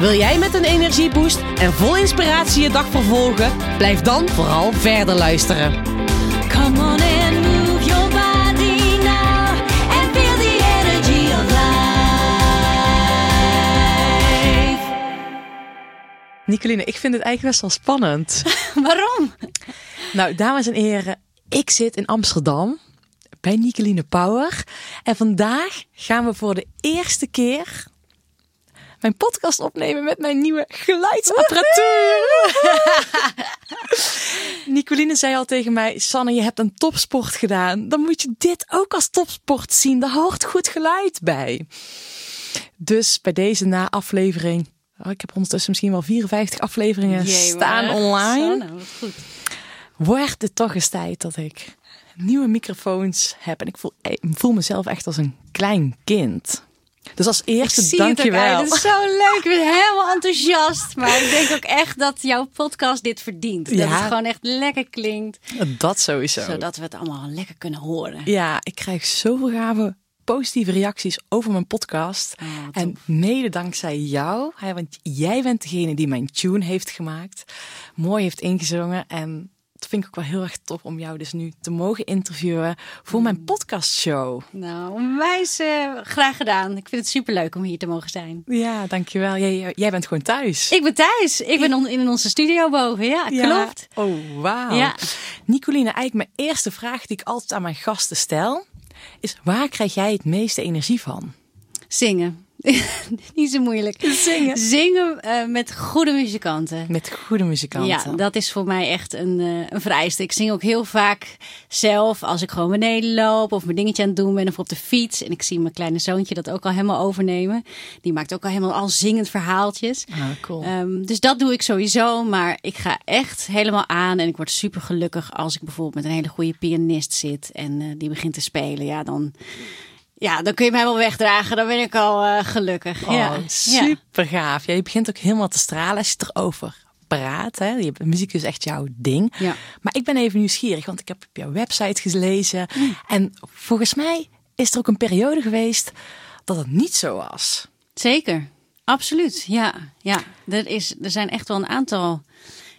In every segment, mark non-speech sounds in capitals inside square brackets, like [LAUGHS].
Wil jij met een energieboost en vol inspiratie je dag vervolgen? Blijf dan vooral verder luisteren. Come on and move your body now and feel the energy of life. Nicoline, ik vind het eigenlijk best wel spannend. [LAUGHS] Waarom? nou, dames en heren, ik zit in Amsterdam bij Nicoline Power. En vandaag gaan we voor de eerste keer mijn podcast opnemen met mijn nieuwe geluidsapparatuur. [LAUGHS] Nicoline zei al tegen mij, Sanne, je hebt een topsport gedaan. Dan moet je dit ook als topsport zien. Daar hoort goed geluid bij. Dus bij deze na-aflevering, oh, ik heb ondertussen misschien wel 54 afleveringen staan online. Wat goed. Wordt het toch eens tijd dat ik nieuwe microfoons heb. En ik voel, ik voel mezelf echt als een klein kind. Dus als eerste, het dankjewel. uit. Het is zo leuk. Ik ben helemaal enthousiast. Maar ik denk ook echt dat jouw podcast dit verdient. Dat Ja. het gewoon echt lekker klinkt. Dat sowieso. Zodat we het allemaal lekker kunnen horen. Ja, ik krijg zoveel gave positieve reacties over mijn podcast. Oh, en mede dankzij jou, want jij bent degene die mijn tune heeft gemaakt, mooi heeft ingezongen. En dat vind ik ook wel heel erg tof om jou dus nu te mogen interviewen voor Mm. mijn podcastshow. Nou, onwijs eh, graag gedaan. Ik vind het superleuk om hier te mogen zijn. Ja, dankjewel. Jij, jij bent gewoon thuis. Ik ben thuis. Ik ben on- in onze studio boven. Ja, Ja. klopt. Oh, wauw. Ja. Nicoline, eigenlijk mijn eerste vraag die ik altijd aan mijn gasten stel, is waar krijg jij het meeste energie van? Zingen. [LAUGHS] Niet zo moeilijk. Zingen. Zingen eh, met goede muzikanten. Met goede muzikanten. Ja, dat is voor mij echt een, eh, een vereiste. Ik zing ook heel vaak zelf als ik gewoon beneden loop of mijn dingetje aan het doen ben of op de fiets. En ik zie mijn kleine zoontje dat ook al helemaal overnemen. Die maakt ook al helemaal al zingend verhaaltjes. Ah, cool. Ehm, dus dat doe ik sowieso. Maar ik ga echt helemaal aan. En ik word super gelukkig als ik bijvoorbeeld met een hele goede pianist zit. En eh, die begint te spelen. Ja, dan, ja, dan kun je mij wel wegdragen. Dan ben ik al eh, gelukkig. Oh, ja. Super gaaf. Ja, je begint ook helemaal te stralen als je erover praat. Hè? Je, muziek is echt jouw ding. Ja. Maar ik ben even nieuwsgierig, want ik heb op jouw website gelezen. En volgens mij is er ook een periode geweest dat het niet zo was. Zeker, absoluut. Ja, ja. Er, is, er zijn echt wel een aantal,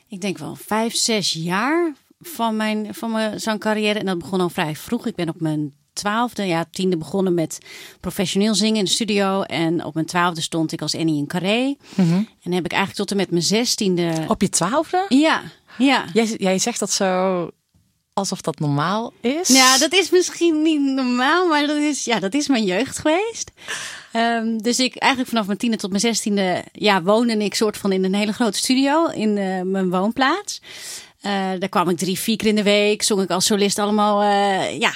ik denk wel vijf, zes jaar van mijn, van mijn zangcarrière. En dat begon al vrij vroeg. Ik ben op mijn twaalfde, ja, tiende begonnen met professioneel zingen in de studio. En op mijn twaalfde stond ik als Annie in Carré. En heb ik eigenlijk tot en met mijn zestiende... Op je twaalfde? Ja, ja. Jij, jij zegt dat zo alsof dat normaal is. Ja, dat is misschien niet normaal, maar dat is, ja, dat is mijn jeugd geweest. Ehm, dus ik eigenlijk vanaf mijn tiende tot mijn zestiende ja, woonde ik soort van in een hele grote studio in eh, mijn woonplaats. Eh, daar kwam ik drie, vier keer in de week. Zong ik als solist allemaal eh, ja,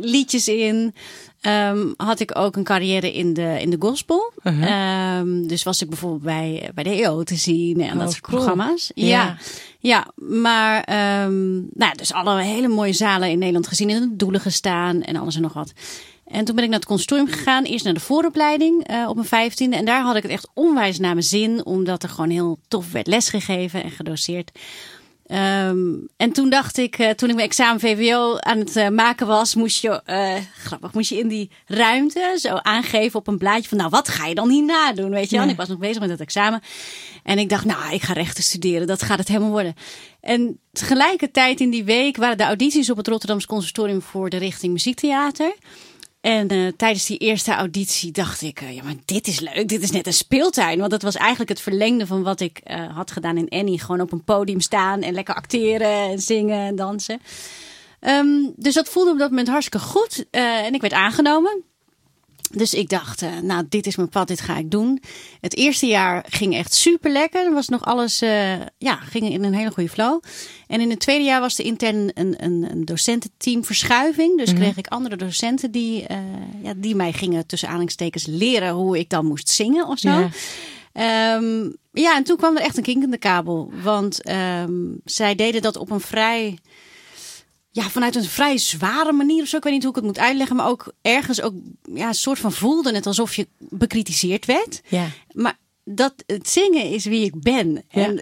liedjes in. Ehm, had ik ook een carrière in de, in de gospel. Ehm, dus was ik bijvoorbeeld bij, bij de EO te zien en dat Oh, soort cool. programma's. Ja. Ja, ja, maar ehm, nou, dus alle hele mooie zalen in Nederland gezien, in de doelen gestaan en alles en nog wat. En toen ben ik naar het consortium gegaan, eerst naar de vooropleiding eh, op mijn vijftiende. En daar had ik het echt onwijs naar mijn zin, omdat er gewoon heel tof werd lesgegeven en gedoseerd. Ehm, en toen dacht ik, eh, toen ik mijn examen VWO aan het eh, maken was, moest je, eh, grappig, moest je in die ruimte zo aangeven op een blaadje van, nou, wat ga je dan hierna doen, weet je wel? En ik was nog bezig met het examen. En ik dacht, nou, ik ga rechten studeren, dat gaat het helemaal worden. En tegelijkertijd in die week waren de audities op het Rotterdamse Conservatorium voor de richting muziektheater. En eh, tijdens die eerste auditie dacht ik, eh, ja, maar dit is leuk. Dit is net een speeltuin. Want dat was eigenlijk het verlengde van wat ik eh, had gedaan in Annie. Gewoon op een podium staan en lekker acteren en zingen en dansen. Ehm, dus dat voelde op dat moment hartstikke goed. En ik werd aangenomen. Dus ik dacht, eh, nou, dit is mijn pad, dit ga ik doen. Het eerste jaar ging echt super lekker. Er was nog alles, eh, ja, ging in een hele goede flow. En in het tweede jaar was er intern een, een, een docententeamverschuiving. Dus kreeg ik andere docenten die, eh, ja, die mij gingen tussen aanhalingstekens leren hoe ik dan moest zingen of zo. Ja. Ehm, ja, en toen kwam er echt een kink in de kabel. Want ehm, zij deden dat op een vrij... Ja, vanuit een vrij zware manier of zo. Ik weet niet hoe ik het moet uitleggen. Maar ook ergens ook ja, een soort van voelde het alsof je bekritiseerd werd. Ja. Maar dat het zingen is wie ik ben. Ja. En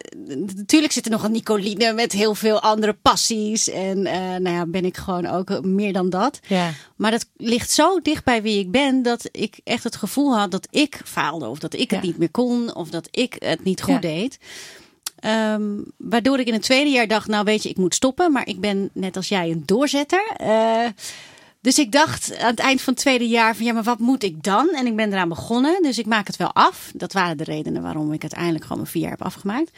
natuurlijk zit er nog een Nicoline met heel veel andere passies. En eh, nou ja, ben ik gewoon ook meer dan dat. Ja. Maar dat ligt zo dicht bij wie ik ben dat ik echt het gevoel had dat ik faalde. Of dat ik het niet meer kon. Of dat ik het niet goed deed. Ehm, waardoor ik in het tweede jaar dacht, nou weet je, ik moet stoppen. Maar ik ben net als jij een doorzetter. Eh, dus ik dacht aan het eind van het tweede jaar van ja, maar wat moet ik dan? En ik ben eraan begonnen, dus ik maak het wel af. Dat waren de redenen waarom ik uiteindelijk gewoon mijn vier jaar heb afgemaakt.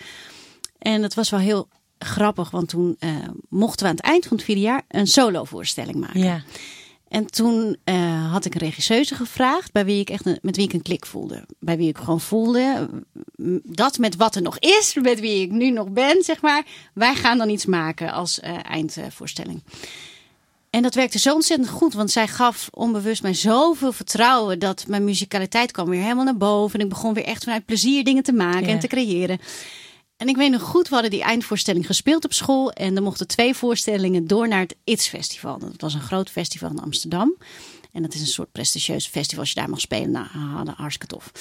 En dat was wel heel grappig, want toen eh, mochten we aan het eind van het vierde jaar een solo-voorstelling maken. Ja. En toen eh, had ik een regisseuse gevraagd bij wie ik echt een, met wie ik een klik voelde. Bij wie ik gewoon voelde mm, dat met wat er nog is, met wie ik nu nog ben, zeg maar. Wij gaan dan iets maken als eh, eindvoorstelling. En dat werkte zo ontzettend goed, want zij gaf onbewust mij zoveel vertrouwen dat mijn muzikaliteit kwam weer helemaal naar boven. En ik begon weer echt vanuit plezier dingen te maken en te creëren. En ik weet nog goed, we hadden die eindvoorstelling gespeeld op school. En er mochten twee voorstellingen door naar het ITS Festival. Dat was een groot festival in Amsterdam. En dat is een soort prestigieus festival als je daar mag spelen. Nou, ah, hartstikke tof.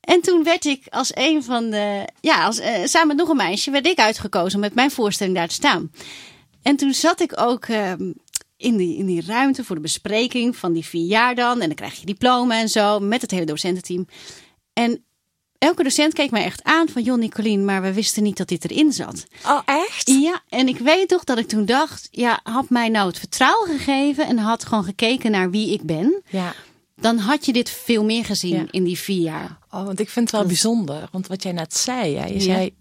En toen werd ik als een van de... Ja, als, eh, samen met nog een meisje werd ik uitgekozen om met mijn voorstelling daar te staan. En toen zat ik ook ehm, in, die, in die ruimte voor de bespreking van die vier jaar dan. En dan krijg je diploma en zo met het hele docententeam. En elke docent keek mij echt aan van... Joh, Nicolien, maar we wisten niet dat dit erin zat. Oh, echt? Ja, en ik weet toch dat ik toen dacht... Ja, had mij nou het vertrouwen gegeven... en had gewoon gekeken naar wie ik ben... Ja. dan had je dit veel meer gezien Ja. in die vier jaar. Oh, want ik vind het wel bijzonder. Want wat jij net zei, hè, je Ja. zei,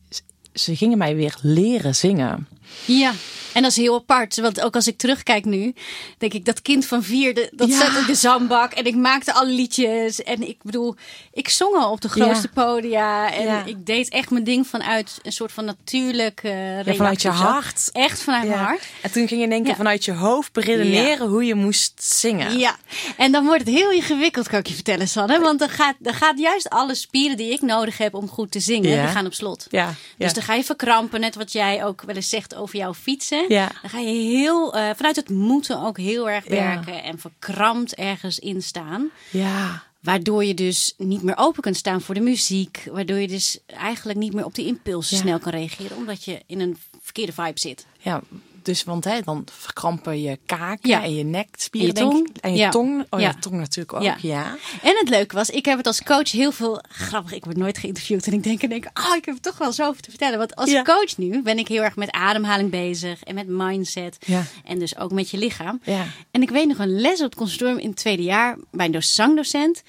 ze gingen mij weer leren zingen. Ja, en dat is heel apart. Want ook als ik terugkijk nu, denk ik dat kind van vier, de- dat Ja. zat in de zandbak. En ik maakte alle liedjes. En ik bedoel, ik zong al op de grootste podia. En Ja. ik deed echt mijn ding vanuit een soort van natuurlijk vanuit je hart. Echt vanuit mijn hart. En toen ging je denken Ja. vanuit je hoofd beredeneren hoe je moest zingen. Ja, en dan wordt het heel ingewikkeld, kan ik je vertellen, Sanne. Want dan gaat, dan gaat juist alle spieren die ik nodig heb om goed te zingen, die gaan op slot. Ja. Dus dan ga je verkrampen, net wat jij ook wel eens zegt over jouw fietsen. Ja. Dan ga je heel, eh, vanuit het moeten ook heel erg Ja. werken en verkrampt ergens in staan. ja. Waardoor je dus niet meer open kunt staan voor de muziek. Waardoor je dus eigenlijk niet meer op die impulsen Ja. snel kan reageren. Omdat je in een verkeerde vibe zit. Ja, dus want hè, dan verkrampen je kaken Ja. en je nekspieren En je denk tong. ik. En je Ja. tong. Oh ja, Ja. tong natuurlijk ook. Ja. En het leuke was, ik heb het als coach heel veel... Grappig, ik word nooit geïnterviewd. En ik denk en denk, oh, ik heb toch wel zoveel te vertellen. Want als coach nu ben ik heel erg met ademhaling bezig. En met mindset. Ja. En dus ook met je lichaam. Ja. En ik weet nog een les op het conservatorium in het tweede jaar. Bij een do- zangdocent.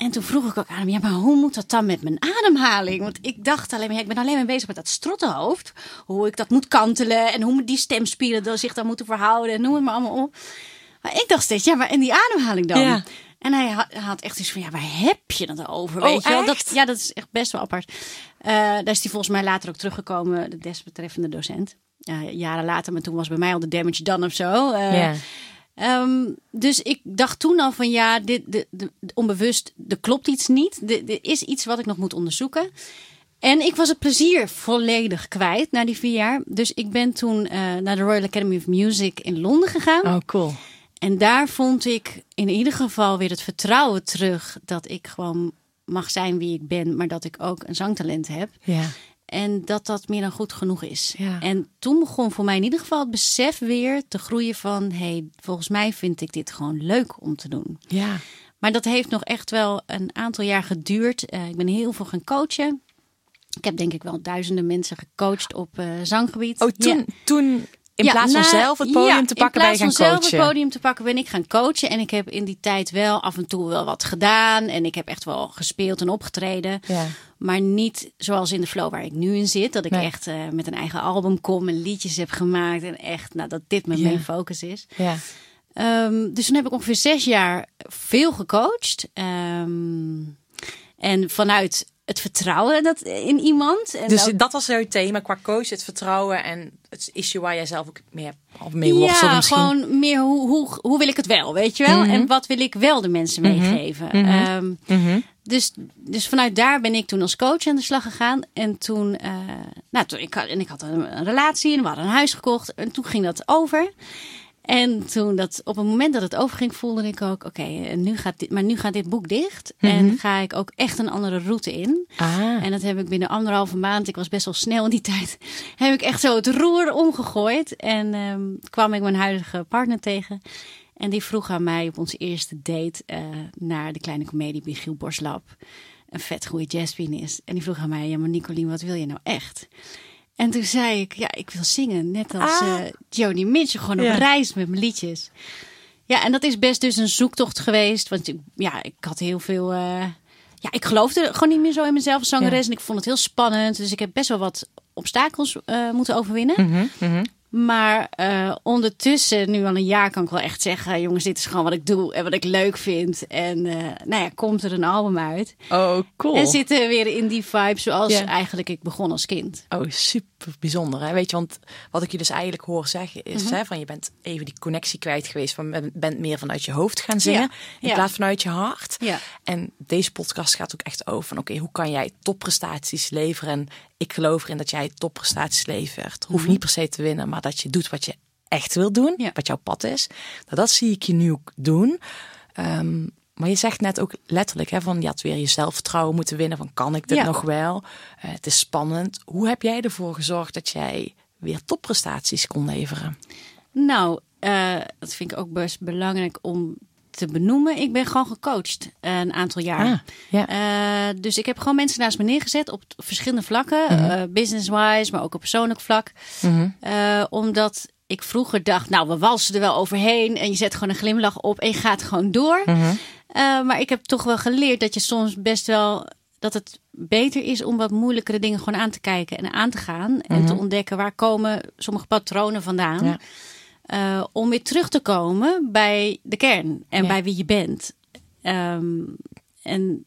En toen vroeg ik ook aan hem, ja, maar hoe moet dat dan met mijn ademhaling? Want ik dacht alleen maar, ja, ik ben alleen maar bezig met dat strottenhoofd. Hoe ik dat moet kantelen en hoe die stemspieren dan zich dan moeten verhouden. En noem het maar allemaal op. Maar ik dacht steeds, ja, maar en die ademhaling dan? Ja. En hij had, echt iets van, ja, waar heb je het over? Oh, Weet je wel? Dat, ja, dat is echt best wel apart. Eh, daar is hij volgens mij later ook teruggekomen, de desbetreffende docent. Ja, jaren later, maar toen was bij mij al de damage done of zo. Ja. Ehm, dus ik dacht toen al van ja, dit, de, de, de- onbewust, er klopt iets niet. Er er is iets wat ik nog moet onderzoeken. En ik was het plezier volledig kwijt na die vier jaar. Dus ik ben toen eh, naar de Royal Academy of Music in Londen gegaan. Oh, cool. En daar vond ik in ieder geval weer het vertrouwen terug dat ik gewoon mag zijn wie ik ben, maar dat ik ook een zangtalent heb. Ja. En dat dat meer dan goed genoeg is. Ja. En toen begon voor mij in ieder geval het besef weer te groeien van... hé, hey, volgens mij vind ik dit gewoon leuk om te doen. Ja. Maar dat heeft nog echt wel een aantal jaar geduurd. Eh, ik ben heel veel gaan coachen. Ik heb denk ik wel duizenden mensen gecoacht op eh, zanggebied. Oh, toen, Ja. toen in Ja, plaats van na- zelf het podium ja, te pakken, ben je In gaan plaats van zelf coachen. het podium te pakken, ben ik gaan coachen. En ik heb in die tijd wel af en toe wel wat gedaan. En ik heb echt wel gespeeld en opgetreden. Ja. Maar niet zoals in de flow waar ik nu in zit. Dat ik Nee. echt eh, met een eigen album kom en liedjes heb gemaakt. En echt, nou, dat dit mijn Ja. main focus is. Ja. Ehm, dus toen heb ik ongeveer zes jaar veel gecoacht. Ehm, en vanuit het vertrouwen dat in iemand. En Dus ook- dat was jouw thema qua coach, het vertrouwen en het issue waar jij zelf ook meer, of mee worstelde ja, misschien. gewoon meer hoe, hoe, hoe wil ik het wel, weet je wel? Mhm. En wat wil ik wel de mensen meegeven? Ehm, Mhm. Dus, dus vanuit daar ben ik toen als coach aan de slag gegaan. En toen, uh, nou, toen ik, had, en ik had een, een, relatie en we hadden een huis gekocht. En toen ging dat over. En toen dat, op het moment dat het overging, voelde ik ook, oké, nu gaat dit, maar nu gaat dit boek dicht. Mm -hmm. En ga ik ook echt een andere route in. Ah. En dat heb ik binnen anderhalve maand, ik was best wel snel in die [LAUGHS] tijd, heb ik echt zo het roer omgegooid. En um, kwam ik mijn huidige partner tegen. En die vroeg aan mij op onze eerste date uh, naar de kleine komedie bij Giel Borslap. Een vet goede jazzpianist. En die vroeg aan mij, ja maar Nicolien, wat wil je nou echt? En toen zei ik, ja, ik wil zingen. Net als ah. uh, Joni Mitchell, gewoon op reis met mijn liedjes. Ja, en dat is best dus een zoektocht geweest. Want ja, ik had heel veel... Uh, ja, ik geloofde gewoon niet meer zo in mezelf als zangeres. Ja. En ik vond het heel spannend. Dus ik heb best wel wat obstakels uh, moeten overwinnen. Mm -hmm, mm -hmm. Maar uh, ondertussen, nu al een jaar, kan ik wel echt zeggen: jongens, dit is gewoon wat ik doe en wat ik leuk vind. En uh, nou ja, komt er een album uit. Oh, cool. En zitten we weer in die vibe zoals yeah. eigenlijk ik begon als kind. Oh, super bijzonder. Hè? Weet je, want wat ik je dus eigenlijk hoor zeggen is: -hmm. hè, van je bent even die connectie kwijt geweest. Van bent meer vanuit je hoofd gaan zingen. Ja. In ja. plaats vanuit je hart. Ja. En deze podcast gaat ook echt over van: oké, okay, hoe kan jij topprestaties leveren? En ik geloof erin dat jij topprestaties levert. Hoef -hmm. niet per se te winnen, maar dat je doet wat je echt wil doen, ja. wat jouw pad is. Nou, dat zie ik je nu ook doen. Um, maar je zegt net ook letterlijk hè, van je had weer je zelfvertrouwen moeten winnen. Van kan ik dit Ja. nog wel? Eh, het is spannend. Hoe heb jij ervoor gezorgd dat jij weer topprestaties kon leveren? Nou, uh, dat vind ik ook best belangrijk om te benoemen. Ik ben gewoon gecoacht uh, een aantal jaar. Ah, ja. Uh, dus ik heb gewoon mensen naast me neergezet op verschillende vlakken. Mhm. Uh, Business-wise, maar ook op persoonlijk vlak. Mhm. Uh, omdat ik vroeger dacht, nou, we walsen er wel overheen. En je zet gewoon een glimlach op en je gaat gewoon door. Mhm. Maar ik heb toch wel geleerd dat je soms best wel... dat het beter is om wat moeilijkere dingen gewoon aan te kijken en aan te gaan. En te ontdekken waar komen sommige patronen vandaan. Ja. Uh, om weer terug te komen bij de kern en Ja. bij wie je bent. Um, en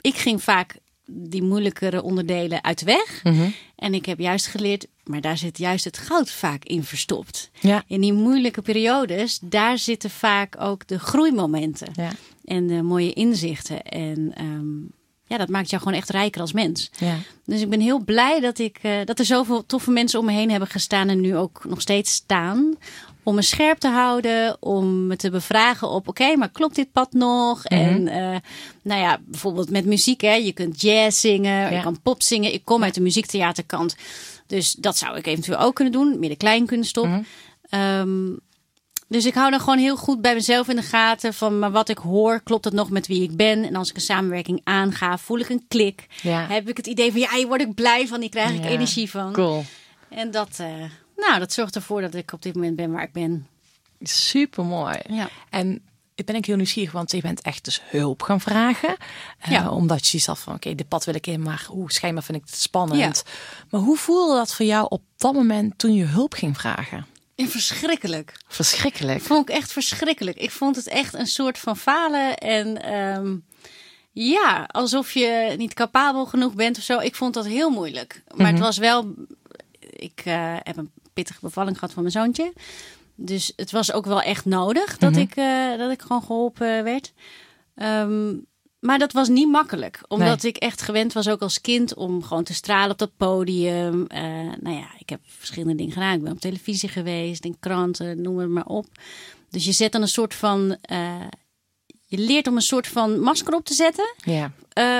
ik ging vaak die moeilijkere onderdelen uit de weg. Mhm. En ik heb juist geleerd, maar daar zit juist het goud vaak in verstopt. Ja. In die moeilijke periodes, daar zitten vaak ook de groeimomenten. Ja. En de mooie inzichten. En um, ja, dat maakt jou gewoon echt rijker als mens. Ja. Dus ik ben heel blij dat, ik, uh, dat er zoveel toffe mensen om me heen hebben gestaan en nu ook nog steeds staan. Om me scherp te houden, om me te bevragen op: oké, okay, maar klopt dit pad nog? Mhm. En uh, nou ja, bijvoorbeeld met muziek, hè, je kunt jazz zingen, Ja. je kan pop zingen. Ik kom uit de muziektheaterkant, dus dat zou ik eventueel ook kunnen doen, meer de kleinkunst op. Mhm. Um, dus ik hou dan gewoon heel goed bij mezelf in de gaten van maar wat ik hoor, klopt het nog met wie ik ben? En als ik een samenwerking aanga, voel ik een klik. Ja. Heb ik het idee van ja, hier word ik blij van, hier krijg ik Ja. energie van. Cool. En dat, uh, nou, dat zorgt ervoor dat ik op dit moment ben waar ik ben. Super mooi. Ja. En ik ben ik heel nieuwsgierig, want je bent echt dus hulp gaan vragen. Uh, Ja. Omdat je zelf van, oké, dit pad wil ik in, maar oeh, schijnbaar vind ik het spannend. Maar hoe voelde dat voor jou op dat moment toen je hulp ging vragen? En verschrikkelijk. Verschrikkelijk. Vond ik echt verschrikkelijk. Ik vond het echt een soort van falen en um, ja, alsof je niet capabel genoeg bent of zo. Ik vond dat heel moeilijk. Maar Mhm. het was wel, ik uh, heb een pittige bevalling gehad van mijn zoontje. Dus het was ook wel echt nodig dat, Mhm. ik, uh, dat ik gewoon geholpen werd. Um, maar dat was niet makkelijk. Omdat Nee. ik echt gewend was ook als kind om gewoon te stralen op dat podium. Uh, nou ja, ik heb verschillende dingen gedaan. Ik ben op televisie geweest, in kranten, noem het maar op. Dus je zet dan een soort van... Uh, je leert om een soort van masker op te zetten. Ja.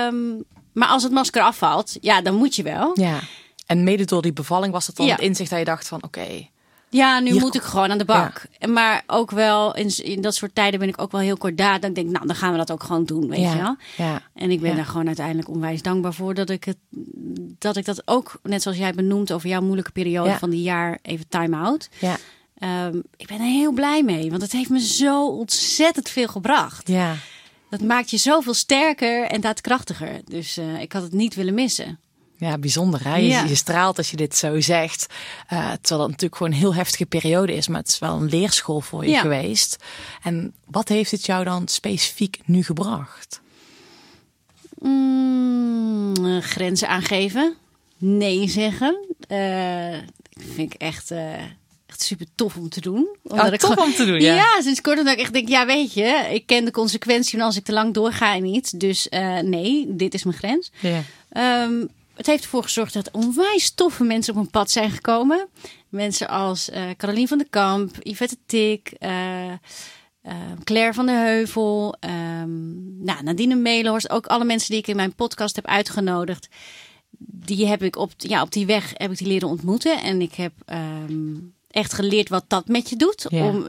Um, maar als het masker afvalt, ja, dan moet je wel. Ja. En mede door die bevalling was het dan Ja. het inzicht dat je dacht van, oké, okay, Ja, nu Hier moet ik gewoon aan de bak. Maar ook wel, in, in dat soort tijden ben ik ook wel heel kordaat. Dan denk ik, nou, dan gaan we dat ook gewoon doen, weet je wel. ja, En ik ben Ja. daar gewoon uiteindelijk onwijs dankbaar voor dat ik het, dat ik dat ook, net zoals jij benoemt over jouw moeilijke periode van die jaar, even time-out. ja, Um, ik ben er heel blij mee, want het heeft me zo ontzettend veel gebracht. ja. Dat maakt je zoveel sterker en daadkrachtiger. Dus uh, ik had het niet willen missen. Ja, bijzonder. Hè? Je, Ja. je straalt als je dit zo zegt. Uh, terwijl dat natuurlijk gewoon een heel heftige periode is. Maar het is wel een leerschool voor je Ja. geweest. En wat heeft het jou dan specifiek nu gebracht? Mm, grenzen aangeven. Nee zeggen. Uh, vind ik echt uh, echt super tof om te doen. Omdat oh, ik tof gewoon, om te doen, ja. Ja, sinds kort omdat ik echt denk, ja weet je, ik ken de consequentie van als ik te lang doorga en niet. Dus uh, nee, dit is mijn grens. Ja. Um, het heeft ervoor gezorgd dat onwijs toffe mensen op mijn pad zijn gekomen. Mensen als uh, Caroline van der Kamp, Yvette Tik, uh, Claire van der Heuvel, um, nou, Nadine Meelhorst. Ook alle mensen die ik in mijn podcast heb uitgenodigd. Die heb ik op, ja, op die weg heb ik die leren ontmoeten. En ik heb um, echt geleerd wat dat met je doet. Om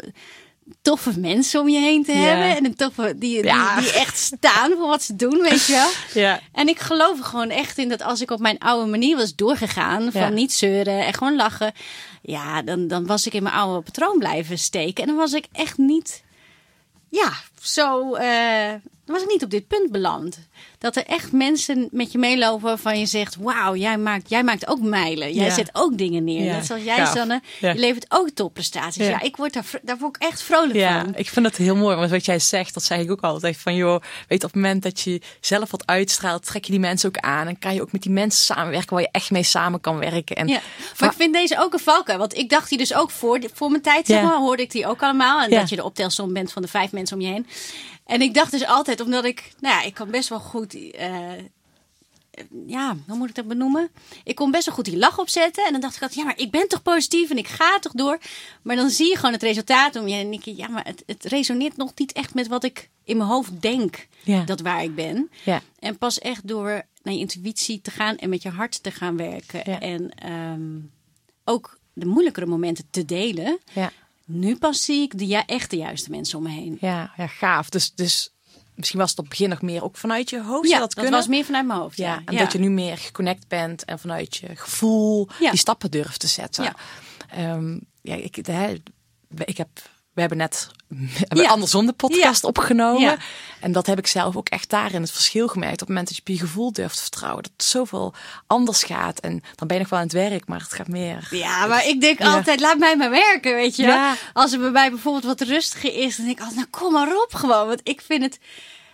toffe mensen om je heen te hebben. En een toffe, die, die, die, echt staan voor wat ze doen, weet je wel. [LAUGHS] Ja. En ik geloof er gewoon echt in dat als ik op mijn oude manier was doorgegaan, van niet zeuren en gewoon lachen. Ja, dan, dan was ik in mijn oude patroon blijven steken. En dan was ik echt niet, ja, zo, uh, dan was ik niet op dit punt beland. Dat er echt mensen met je meelopen van je zegt: Wauw, jij maakt, jij maakt ook mijlen. Jij zet ook dingen neer. Ja. Net zoals jij, Gaaf. Sanne. Je levert ook topprestaties. Ja. ik word daar, daar word ik echt vrolijk ja, van. Ik vind het heel mooi. Want wat jij zegt, dat zeg ik ook altijd. Van joh, weet op het moment dat je zelf wat uitstraalt, trek je die mensen ook aan. En kan je ook met die mensen samenwerken waar je echt mee samen kan werken. En, ja. Maar, ik vind deze ook een valkuil. Want ik dacht die dus ook voor, voor mijn tijd, zeg maar, hoorde ik die ook allemaal. En dat je de optelsom bent van de vijf mensen om je heen. En ik dacht dus altijd, omdat ik, nou ja, ik kan best wel goed, uh, ja, hoe moet ik dat benoemen? Ik kon best wel goed die lach opzetten. En dan dacht ik altijd, ja, maar ik ben toch positief en ik ga toch door. Maar dan zie je gewoon het resultaat om je. En ik, ja, maar het, het resoneert nog niet echt met wat ik in mijn hoofd denk ja. dat waar ik ben. Ja. En pas echt door naar je intuïtie te gaan en met je hart te gaan werken. Ja. En um, ook de moeilijkere momenten te delen. Ja nu pas zie ik de ja, echt de juiste mensen om me heen. Ja, ja gaaf. Dus, dus misschien was het op het begin nog meer ook vanuit je hoofd. Ja, dat, dat was meer vanuit mijn hoofd. Ja, en dat je nu meer geconnect bent en vanuit je gevoel die stappen durft te zetten. Ja, um, ja ik, ik heb we hebben net ja. andersom de podcast ja. opgenomen. Ja. En dat heb ik zelf ook echt daarin het verschil gemerkt. Op het moment dat je op je gevoel durft te vertrouwen. Dat het zoveel anders gaat. En dan ben je nog wel aan het werk, maar het gaat meer. Ja, maar ik denk altijd, laat mij maar werken, weet je Als het bij mij bijvoorbeeld wat rustiger is, dan denk ik altijd, nou kom maar op gewoon. Want ik vind het...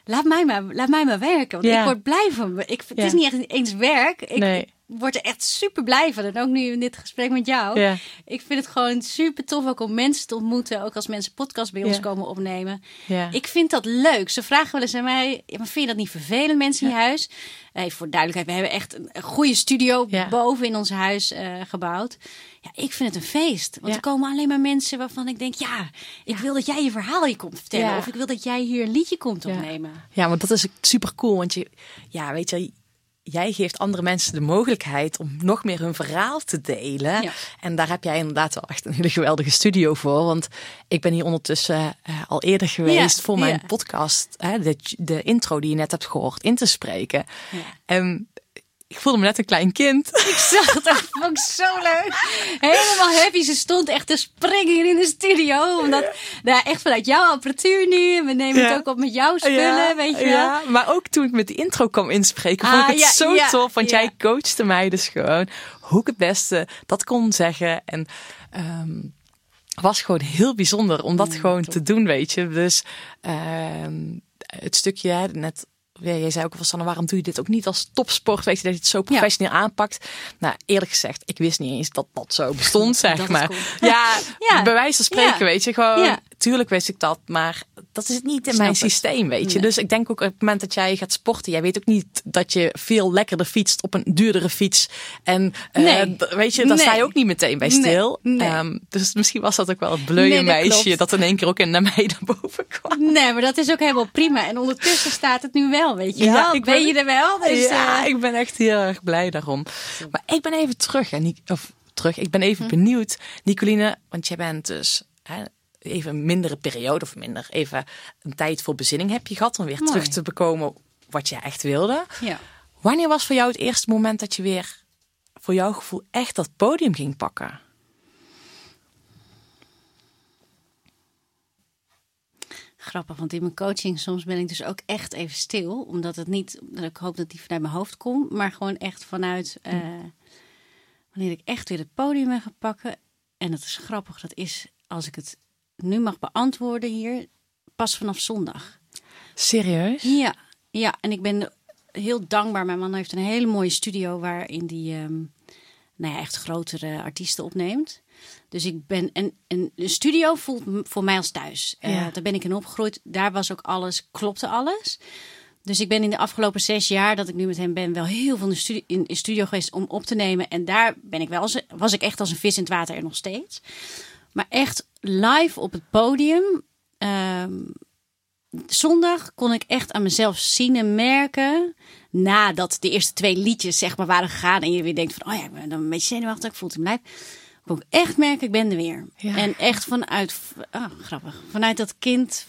Laat mij maar, laat mij maar werken. Want ik word blij van me. Ik, het is niet echt eens werk. Ik, nee word er echt super blij van. En ook nu in dit gesprek met jou. Ja. Ik vind het gewoon super tof ook om mensen te ontmoeten. Ook als mensen podcast bij ons komen opnemen. Ja. Ik vind dat leuk. Ze vragen wel eens aan mij, maar vind je dat niet vervelend mensen in je huis? Hey, voor duidelijkheid, we hebben echt een goede studio boven in ons huis uh, gebouwd. Ja, ik vind het een feest. Want er komen alleen maar mensen waarvan ik denk, ja, ik wil dat jij je verhaal hier komt vertellen. Of ik wil dat jij hier een liedje komt opnemen. Ja, want dat is super cool. Want je, ja, weet je, jij geeft andere mensen de mogelijkheid om nog meer hun verhaal te delen. Ja. En daar heb jij inderdaad wel echt een hele geweldige studio voor. Want ik ben hier ondertussen uh, al eerder geweest ja. voor mijn Ja. podcast. Hè, de, de intro die je net hebt gehoord, in te spreken. Ja. Ik voelde me net een klein kind. [LAUGHS] Ik zag het, dat vond ik zo leuk. Helemaal happy. Ze stond echt te springen hier in de studio. Omdat, nou, echt vanuit jouw apparatuur nu. We nemen het ook op met jouw spullen, weet je wel. Ja, maar ook toen ik met die intro kwam inspreken, vond Ah, ik het ja, zo tof. Want jij coachte mij dus gewoon hoe ik het beste dat kon zeggen. En ehm, was gewoon heel bijzonder om dat Mm, gewoon te doen, weet je. Dus ehm, het stukje net. Ja, jij zei ook al van Sanne, waarom doe je dit ook niet als topsport? Weet je dat je het zo professioneel aanpakt? Nou, eerlijk gezegd, ik wist niet eens dat dat zo bestond, [LAUGHS] zeg Dat maar. cool. Ja, [LAUGHS] Ja. bij wijze van spreken, weet je, gewoon. Tuurlijk wist ik dat, maar dat is het niet in Snap mijn het. systeem, weet je. Nee. Dus ik denk ook op het moment dat jij gaat sporten, jij weet ook niet dat je veel lekkerder fietst op een duurdere fiets. En eh, Nee. weet je, daar sta je Nee. ook niet meteen bij stil. Nee. Nee. Ehm, dus misschien was dat ook wel het bleuwe Nee, meisje klopt. dat in één keer ook in naar mij [LAUGHS] naar boven kwam. Nee, maar dat is ook helemaal prima. En ondertussen staat het nu wel, weet je Ja, wel. ik ben ben- je er wel? Dus, ja, eh, ik ben echt heel erg blij daarom. Maar ik ben even terug en of terug. Ik ben even benieuwd, Nicoline, want jij bent dus hè, even een mindere periode of minder even een tijd voor bezinning heb je gehad om weer Mooi. terug te bekomen wat je echt wilde. ja. Wanneer was voor jou het eerste moment dat je weer voor jouw gevoel echt dat podium ging pakken? Grappig, want in mijn coaching soms ben ik dus ook echt even stil. Omdat het niet, dat ik hoop dat die vanuit mijn hoofd komt. Maar gewoon echt vanuit eh, wanneer ik echt weer het podium ben gaan pakken. En dat is grappig, dat is als ik het nu mag beantwoorden hier, pas vanaf zondag. Serieus? Ja, ja, en ik ben heel dankbaar. Mijn man heeft een hele mooie studio waarin die ehm, nou ja, echt grotere artiesten opneemt. Dus ik ben. En, en de studio voelt voor mij als thuis. Eh, daar ben ik in opgegroeid. Daar was ook alles, klopte alles. Dus ik ben in de afgelopen zes jaar dat ik nu met hem ben, wel heel veel in de studio, in, in studio geweest om op te nemen. En daar ben ik wel was ik echt als een vis in het water en nog steeds. Maar echt live op het podium. ehm, zondag kon ik echt aan mezelf zien en merken. Nadat de eerste twee liedjes zeg maar waren gegaan. En je weer denkt van, oh ja, ik ben dan een beetje zenuwachtig. Ik voel het lijf. Kon ik echt merken, ik ben er weer. Ja. En echt vanuit, ah, grappig. Vanuit dat kind,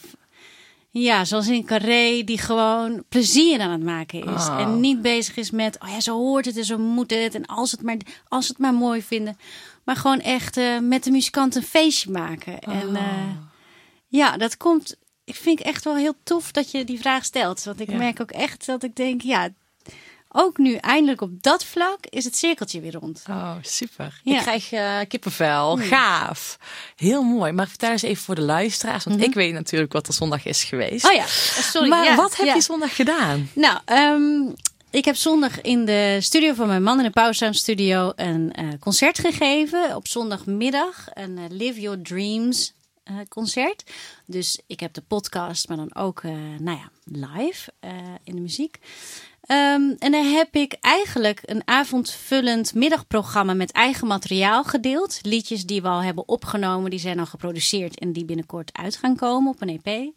ja, zoals in Carré, die gewoon plezier aan het maken is. Oh. En niet bezig is met, oh ja, zo hoort het en zo moet het. En als het maar, als het maar mooi vinden. Maar gewoon echt eh, met de muzikant een feestje maken. En eh, ja, dat komt. Ik vind het echt wel heel tof dat je die vraag stelt. Want ik Ja. merk ook echt dat ik denk, ja, ook nu eindelijk op dat vlak is het cirkeltje weer rond. Oh, super. Ja. Ik krijg eh, kippenvel. Gaaf. Heel mooi. Maar vertel eens even voor de luisteraars. Want ik weet natuurlijk wat er zondag is geweest. Oh ja, sorry. maar ja, wat heb ja. je zondag gedaan? Nou, ehm, ik heb zondag in de studio van mijn man in de Sound Studio een eh, concert gegeven. Op zondagmiddag een eh, Live Your Dreams eh, concert. Dus ik heb de podcast, maar dan ook, nou ja, live in de muziek. Ehm, en daar heb ik eigenlijk een avondvullend middagprogramma met eigen materiaal gedeeld. Liedjes die we al hebben opgenomen, die zijn al geproduceerd en die binnenkort uit gaan komen op een EP.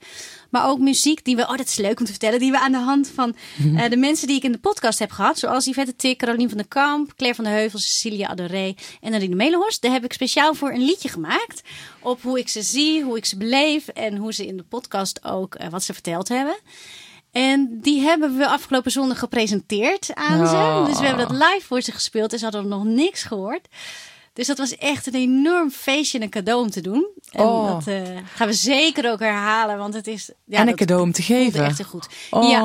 Maar ook muziek die we, oh dat is leuk om te vertellen, die we aan de hand van eh, de mensen die ik in de podcast heb gehad. Zoals Yvette Tik, Carolien van der Kamp, Claire van der Heuvel, Cecilia Adoré en Nadine Melenhorst. Daar heb ik speciaal voor een liedje gemaakt op hoe ik ze zie, hoe ik ze beleef en hoe ze in de podcast ook eh, wat ze verteld hebben. En die hebben we afgelopen zondag gepresenteerd aan Oh. ze. Dus we hebben dat live voor ze gespeeld en ze hadden nog niks gehoord. Dus dat was echt een enorm feestje en een cadeau om te doen. En Oh. dat eh, gaan we zeker ook herhalen, want het is... Ja, en een cadeau om te geven. echt heel goed. Oh, Ja,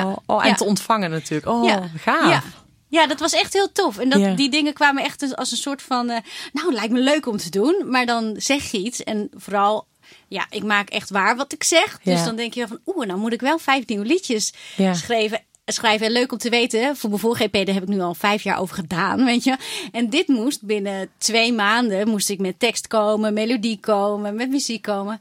ja, oh, en ja. te ontvangen natuurlijk. Oh, Ja, gaaf. Ja. Ja, dat was echt heel tof. En dat, die dingen kwamen echt als een soort van... eh, nou, lijkt me leuk om te doen. Maar dan zeg je iets. En vooral, ja, ik maak echt waar wat ik zeg. Dus Ja. dan denk je wel van... Oeh, nou moet ik wel vijf nieuwe liedjes Ja. schrijven. Schrijven. En leuk om te weten, voor mijn vorige EP, daar heb ik nu al vijf jaar over gedaan, weet je. En dit moest binnen twee maanden, moest ik met tekst komen, melodie komen, met muziek komen.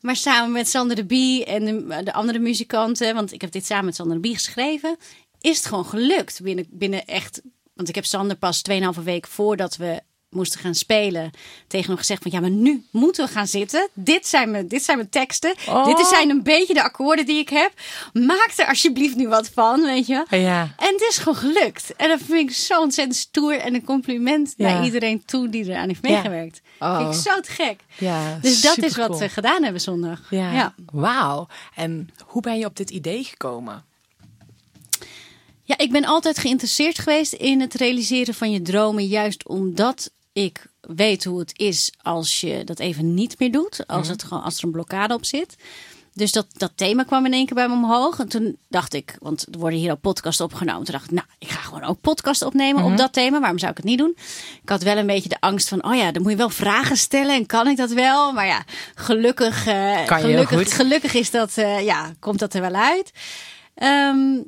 Maar samen met Sander de Bie en de, de andere muzikanten, want ik heb dit samen met Sander de Bie geschreven, is het gewoon gelukt binnen, binnen echt. Want ik heb Sander pas 2,5 week voordat we moesten gaan spelen tegen hem gezegd van ja, maar nu moeten we gaan zitten. Dit zijn mijn, dit zijn mijn teksten. Oh. Dit zijn een beetje de akkoorden die ik heb. Maak er alsjeblieft nu wat van, weet je. Ja. En het is gewoon gelukt. En dat vind ik zo ontzettend stoer en een compliment Ja. naar iedereen toe die eraan heeft Ja. meegewerkt. Oh. Vind ik zo te gek. ja Dus dat is wat we gedaan hebben zondag. Ja. ja. Wauw. En hoe ben je op dit idee gekomen? Ja, ik ben altijd geïnteresseerd geweest in het realiseren van je dromen. Juist omdat ik weet hoe het is als je dat even niet meer doet. Als, het gewoon, als er een blokkade op zit. Dus dat, dat thema kwam in één keer bij me omhoog. En toen dacht ik, want er worden hier al podcasts opgenomen. Toen dacht ik, nou, ik ga gewoon ook podcast opnemen op dat thema. Waarom zou ik het niet doen? Ik had wel een beetje de angst van, oh ja, dan moet je wel vragen stellen. En kan ik dat wel? Maar ja, gelukkig, Kan je heel gelukkig, gelukkig is dat, eh, ja, komt dat er wel uit. Ehm,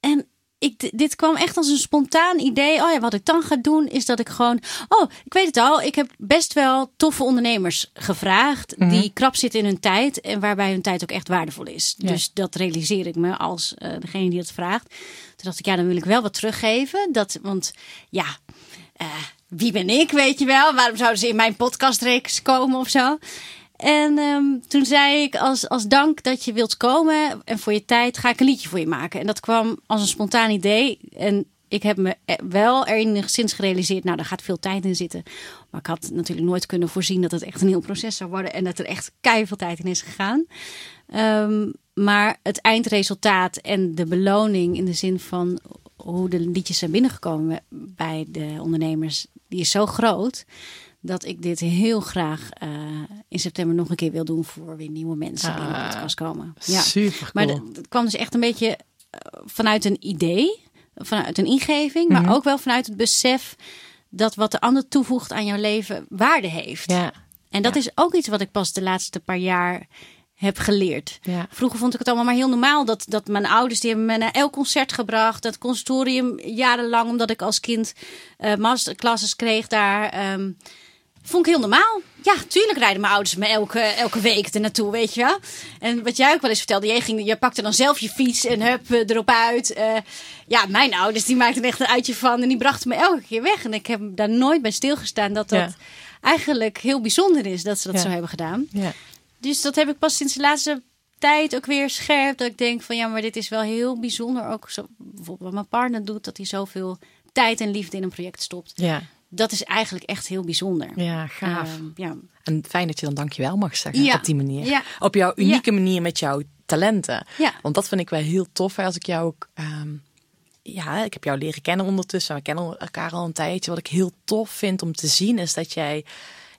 en ik, dit kwam echt als een spontaan idee. Oh ja, wat ik dan ga doen is dat ik gewoon. Oh, ik weet het al. Ik heb best wel toffe ondernemers gevraagd. Mhm. Die krap zitten in hun tijd. En waarbij hun tijd ook echt waardevol is. Ja. Dus dat realiseer ik me als eh, degene die het vraagt. Toen dacht ik, ja, dan wil ik wel wat teruggeven. Dat, want ja, eh, wie ben ik, weet je wel? Waarom zouden ze in mijn podcastreeks komen of zo? En ehm, toen zei ik, als, als dank dat je wilt komen en voor je tijd, ga ik een liedje voor je maken. En dat kwam als een spontaan idee. En ik heb me e- wel enigszins gerealiseerd, nou, daar gaat veel tijd in zitten. Maar ik had natuurlijk nooit kunnen voorzien dat het echt een heel proces zou worden. En dat er echt keihard tijd in is gegaan. Ehm, maar het eindresultaat en de beloning in de zin van hoe de liedjes zijn binnengekomen bij de ondernemers, die is zo groot dat ik dit heel graag eh, in september nog een keer wil doen voor weer nieuwe mensen die in de Ah, podcast komen. Ja. Super Maar cool. dat- het kwam dus echt een beetje eh, vanuit een idee, vanuit een ingeving, maar ook wel vanuit het besef dat wat de ander toevoegt aan jouw leven waarde heeft. ja. En dat is ook iets wat ik pas de laatste paar jaar heb geleerd. Ja. Vroeger vond ik het allemaal maar heel normaal dat, dat mijn ouders die hebben me naar elk concert gebracht. Dat conservatorium jarenlang, omdat ik als kind eh masterclasses kreeg daar. ehm, vond ik heel normaal. Ja, tuurlijk rijden mijn ouders me elke, elke week er naartoe, weet je wel. En wat jij ook wel eens vertelde, jij, ging, jij pakte dan zelf je fiets en hup, eh, erop uit. Eh, ja, mijn ouders die maakten echt een uitje van en die brachten me elke keer weg. En ik heb daar nooit bij stilgestaan dat dat Ja. eigenlijk heel bijzonder is dat ze dat Ja. zo hebben gedaan. Ja. Dus dat heb ik pas sinds de laatste tijd ook weer scherp. Dat ik denk van ja, maar dit is wel heel bijzonder. Ook zo, bijvoorbeeld wat mijn partner doet, dat hij zoveel tijd en liefde in een project stopt. Ja. Dat is eigenlijk echt heel bijzonder. ja, gaaf. Ehm, ja. En fijn dat je dan dankjewel mag zeggen Ja. op die manier. Ja. Op jouw unieke manier met jouw talenten. Ja. Want dat vind ik wel heel tof. Als ik jou ook... ehm, ja, ik heb jou leren kennen ondertussen. We kennen elkaar al een tijdje. Wat ik heel tof vind om te zien is dat jij...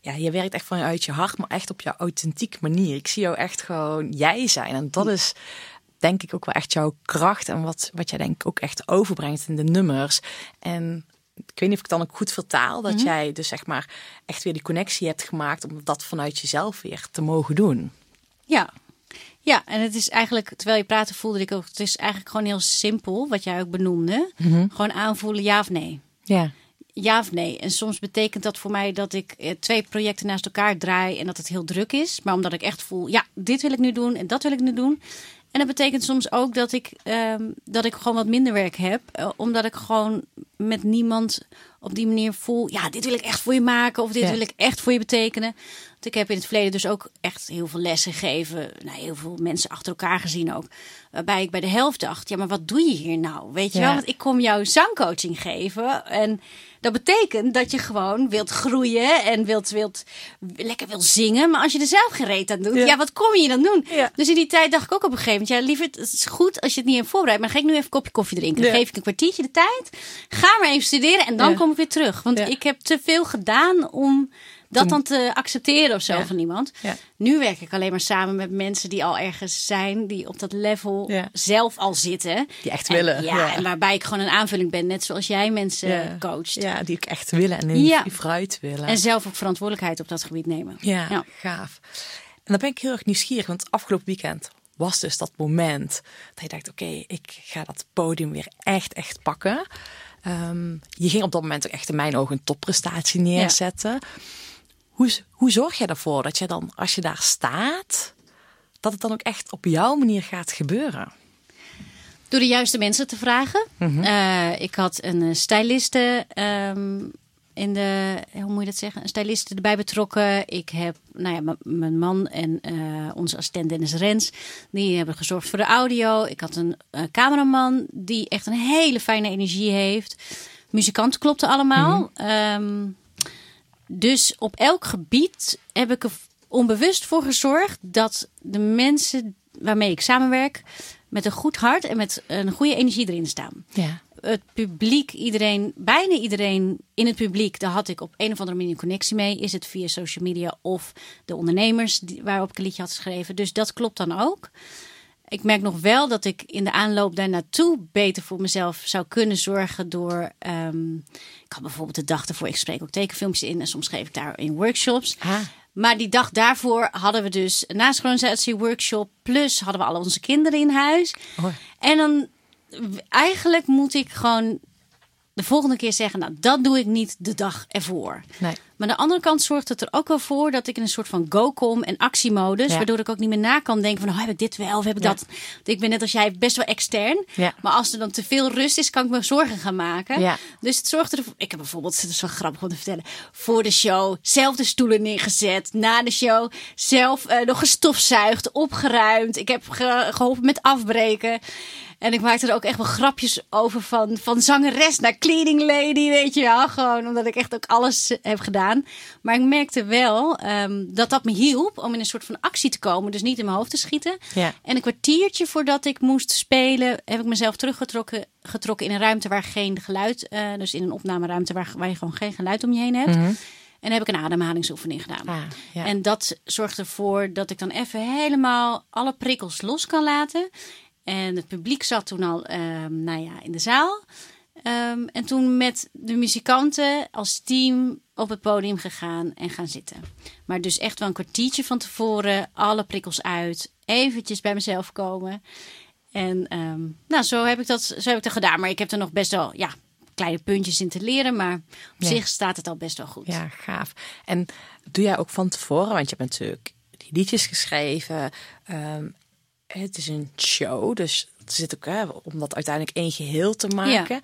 Ja, je werkt echt vanuit je hart, maar echt op jouw authentieke manier. Ik zie jou echt gewoon jij zijn. En dat is denk ik ook wel echt jouw kracht. En wat, wat jij denk ik ook echt overbrengt in de nummers. En ik weet niet of ik het dan ook goed vertaal. Dat jij dus zeg maar echt weer die connectie hebt gemaakt. Om dat vanuit jezelf weer te mogen doen. Ja. Ja, en het is eigenlijk, terwijl je praatte voelde ik ook, het is eigenlijk gewoon heel simpel, wat jij ook benoemde. Gewoon aanvoelen ja of nee. Ja. Ja of nee. En soms betekent dat voor mij dat ik eh, twee projecten naast elkaar draai en dat het heel druk is. Maar omdat ik echt voel, ja, dit wil ik nu doen en dat wil ik nu doen. En dat betekent soms ook dat ik, ehm, dat ik gewoon wat minder werk heb. eh, omdat ik gewoon met niemand op die manier voel, ja, dit wil ik echt voor je maken. Of dit Ja. wil ik echt voor je betekenen. Ik heb in het verleden dus ook echt heel veel lessen gegeven. Nou, heel veel mensen achter elkaar gezien ook. Waarbij ik bij de helft dacht, ja, maar wat doe je hier nou? Weet je Ja. wel, want ik kom jou zangcoaching geven. En dat betekent dat je gewoon wilt groeien en wilt, wilt lekker wil zingen. Maar als je er zelf geen reet aan doet, Ja. ja, wat kom je dan doen? Ja. Dus in die tijd dacht ik ook op een gegeven moment, ja, liever, het is goed als je het niet hebt voorbereid. Maar dan ga ik nu even een kopje koffie drinken. Dan geef ik een kwartiertje de tijd. Ga maar even studeren en dan kom ik weer terug. Want ik heb te veel gedaan om dat dan te accepteren of zo Ja. van iemand. Ja. Nu werk ik alleen maar samen met mensen die al ergens zijn, die op dat level Ja. zelf al zitten. Die echt En- willen. ja, en waarbij ik gewoon een aanvulling ben, net zoals jij mensen coacht. Ja, die ook echt willen en in Ja. vooruit willen. En zelf ook verantwoordelijkheid op dat gebied nemen. Ja, Ja. gaaf. En dan ben ik heel erg nieuwsgierig, want afgelopen weekend was dus dat moment dat je dacht, oké, ik ga dat podium weer echt, echt pakken. Ehm, je ging op dat moment ook echt in mijn ogen een topprestatie neerzetten. Hoe, hoe zorg je ervoor dat je dan, als je daar staat, dat het dan ook echt op jouw manier gaat gebeuren? Door de juiste mensen te vragen. Eh, ik had een eh, styliste ehm, in de, hoe moet je dat zeggen? Een styliste erbij betrokken. Ik heb, nou ja, mijn man en eh, onze assistent Dennis Rens, die hebben gezorgd voor de audio. Ik had een cameraman die echt een hele fijne energie heeft. Muzikanten klopten allemaal. Ehm, dus op elk gebied heb ik er onbewust voor gezorgd dat de mensen waarmee ik samenwerk met een goed hart en met een goede energie erin staan. Ja. Het publiek, iedereen, bijna iedereen in het publiek, daar had ik op een of andere manier een connectie mee. Is het via social media of de ondernemers die, waarop ik een liedje had geschreven. Dus dat klopt dan ook. Ik merk nog wel dat ik in de aanloop daar naartoe beter voor mezelf zou kunnen zorgen door. ehm, ik had bijvoorbeeld de dag ervoor, ik spreek ook tekenfilmpjes in en soms geef ik daar in workshops. Ah. Maar die dag daarvoor hadden we dus een nasynchronisatie workshop. Plus hadden we al onze kinderen in huis. Oh. En dan eigenlijk moet ik gewoon de volgende keer zeggen, nou dat doe ik niet de dag ervoor. Nee. Maar aan de andere kant zorgt het er ook wel voor dat ik in een soort van go kom en actiemodus, Ja. waardoor ik ook niet meer na kan denken van, oh, heb ik dit wel of heb ik Ja. dat? Want Ik ben net als jij best wel extern, Ja. maar als er dan te veel rust is, kan ik me zorgen gaan maken. Dus het zorgt ervoor. Ik heb bijvoorbeeld, [LAUGHS] het is wel grappig om te vertellen, voor de show zelf de stoelen neergezet, na de show zelf eh, nog gestofzuigd, opgeruimd. Ik heb ge- geholpen met afbreken. En ik maakte er ook echt wel grapjes over van, van zangeres naar cleaning lady, weet je wel. Gewoon omdat ik echt ook alles eh, heb gedaan. Maar ik merkte wel ehm, dat dat me hielp om in een soort van actie te komen. Dus niet in mijn hoofd te schieten. Ja. En een kwartiertje voordat ik moest spelen, heb ik mezelf teruggetrokken getrokken in een ruimte waar geen geluid, eh, dus in een opnameruimte waar, waar je gewoon geen geluid om je heen hebt. En heb ik een ademhalingsoefening gedaan. Ah, ja. En dat zorgt ervoor dat ik dan even helemaal alle prikkels los kan laten. En het publiek zat toen al, ehm, nou ja, in de zaal. Ehm, en toen met de muzikanten als team op het podium gegaan en gaan zitten. Maar dus echt wel een kwartiertje van tevoren, alle prikkels uit, eventjes bij mezelf komen. En ehm, nou, zo heb ik dat zo heb ik dat gedaan. Maar ik heb er nog best wel ja, kleine puntjes in te leren. Maar op Ja. zich staat het al best wel goed. Ja, gaaf. En doe jij ook van tevoren, want je hebt natuurlijk die liedjes geschreven. Het is een show, dus het zit ook hè, om dat uiteindelijk één geheel te maken.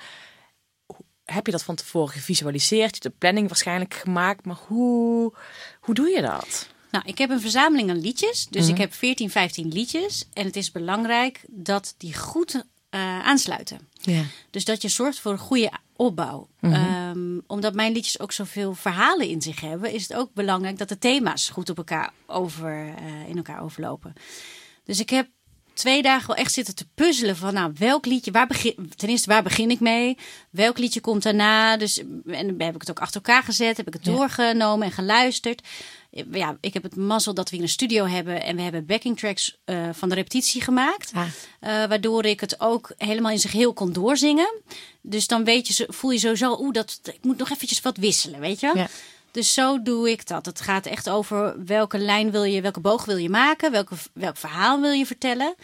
Heb je dat van tevoren gevisualiseerd? Je hebt de planning waarschijnlijk gemaakt, maar hoe, hoe doe je dat? Nou, ik heb een verzameling aan liedjes. Dus Mhm. ik heb 14, 15 liedjes. En het is belangrijk dat die goed eh, aansluiten. Dus dat je zorgt voor een goede opbouw. Mhm. Ehm, omdat mijn liedjes ook zoveel verhalen in zich hebben, is het ook belangrijk dat de thema's goed op elkaar over, eh, in elkaar overlopen. Dus ik heb twee dagen wel echt zitten te puzzelen van nou welk liedje, waar begin, ten eerste waar begin ik mee, welk liedje komt daarna. Dus en dan heb ik het ook achter elkaar gezet, heb ik het Ja. doorgenomen en geluisterd. Ja, ik heb het mazzel dat we in een studio hebben en we hebben backing tracks eh, van de repetitie gemaakt. Ah. Eh, waardoor ik het ook helemaal in zijn geheel kon doorzingen. Dus dan weet je, voel je sowieso, oeh, dat, ik moet nog eventjes wat wisselen, weet je? Ja. Dus zo doe ik dat. Het gaat echt over welke lijn wil je, welke boog wil je maken, welke, welk verhaal wil je vertellen.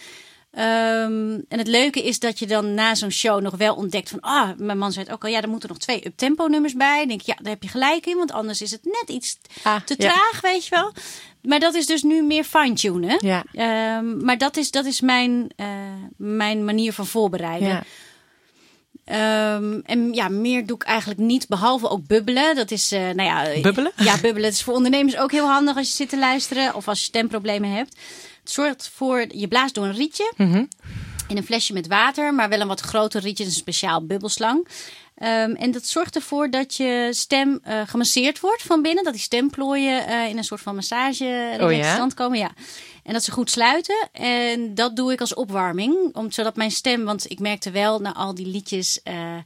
Ehm, en het leuke is dat je dan na zo'n show nog wel ontdekt van, ah, mijn man zei het ook al, ja, er moeten nog twee uptempo nummers bij. Dan denk ik, ja, daar heb je gelijk in, want anders is het net iets Ah, te ja. traag, weet je wel. Maar dat is dus nu meer fine-tunen. Ja. Ehm, maar dat is, dat is mijn, eh, mijn manier van voorbereiden. Ja. Ehm, en ja, meer doe ik eigenlijk niet, behalve ook bubbelen. Dat is, eh, nou ja... Bubbelen? Ja, bubbelen. Het is voor ondernemers ook heel handig als je zit te luisteren of als je stemproblemen hebt. Het zorgt voor, je blaast door een rietje Mhm. in een flesje met water, maar wel een wat groter rietje, een speciaal bubbelslang. Ehm, en dat zorgt ervoor dat je stem eh, gemasseerd wordt van binnen. Dat die stemplooien eh, in een soort van massage Oh ja? stand komen. Ja. En dat ze goed sluiten. En dat doe ik als opwarming. Om, zodat mijn stem, want ik merkte wel na al die liedjes eh,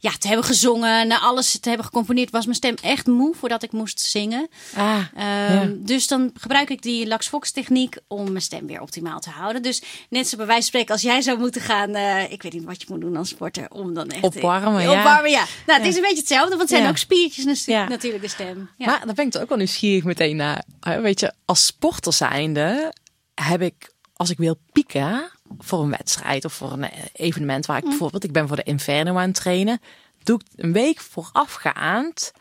ja, te hebben gezongen, na alles te hebben gecomponeerd, was mijn stem echt moe voordat ik moest zingen. Ah, Ehm, Ja. Dus dan gebruik ik die Lax Fox techniek om mijn stem weer optimaal te houden. Dus net zo bij wijze van spreken, als jij zou moeten gaan, eh, ik weet niet wat je moet doen als sporter, om dan echt... Opwarmen, ja. Opwarmen, ja. Nou, het is een beetje hetzelfde, want het zijn Ja. ook spiertjes natu- Ja. natuurlijk, de stem. Ja. Maar dan ben ik er ook wel nieuwsgierig meteen naar. Hè, Weet je, als sporter zijnde heb ik, als ik wil pieken voor een wedstrijd of voor een eh, evenement waar ik Mm. bijvoorbeeld, ik ben voor de Inferno aan het trainen, doe ik een week voorafgaand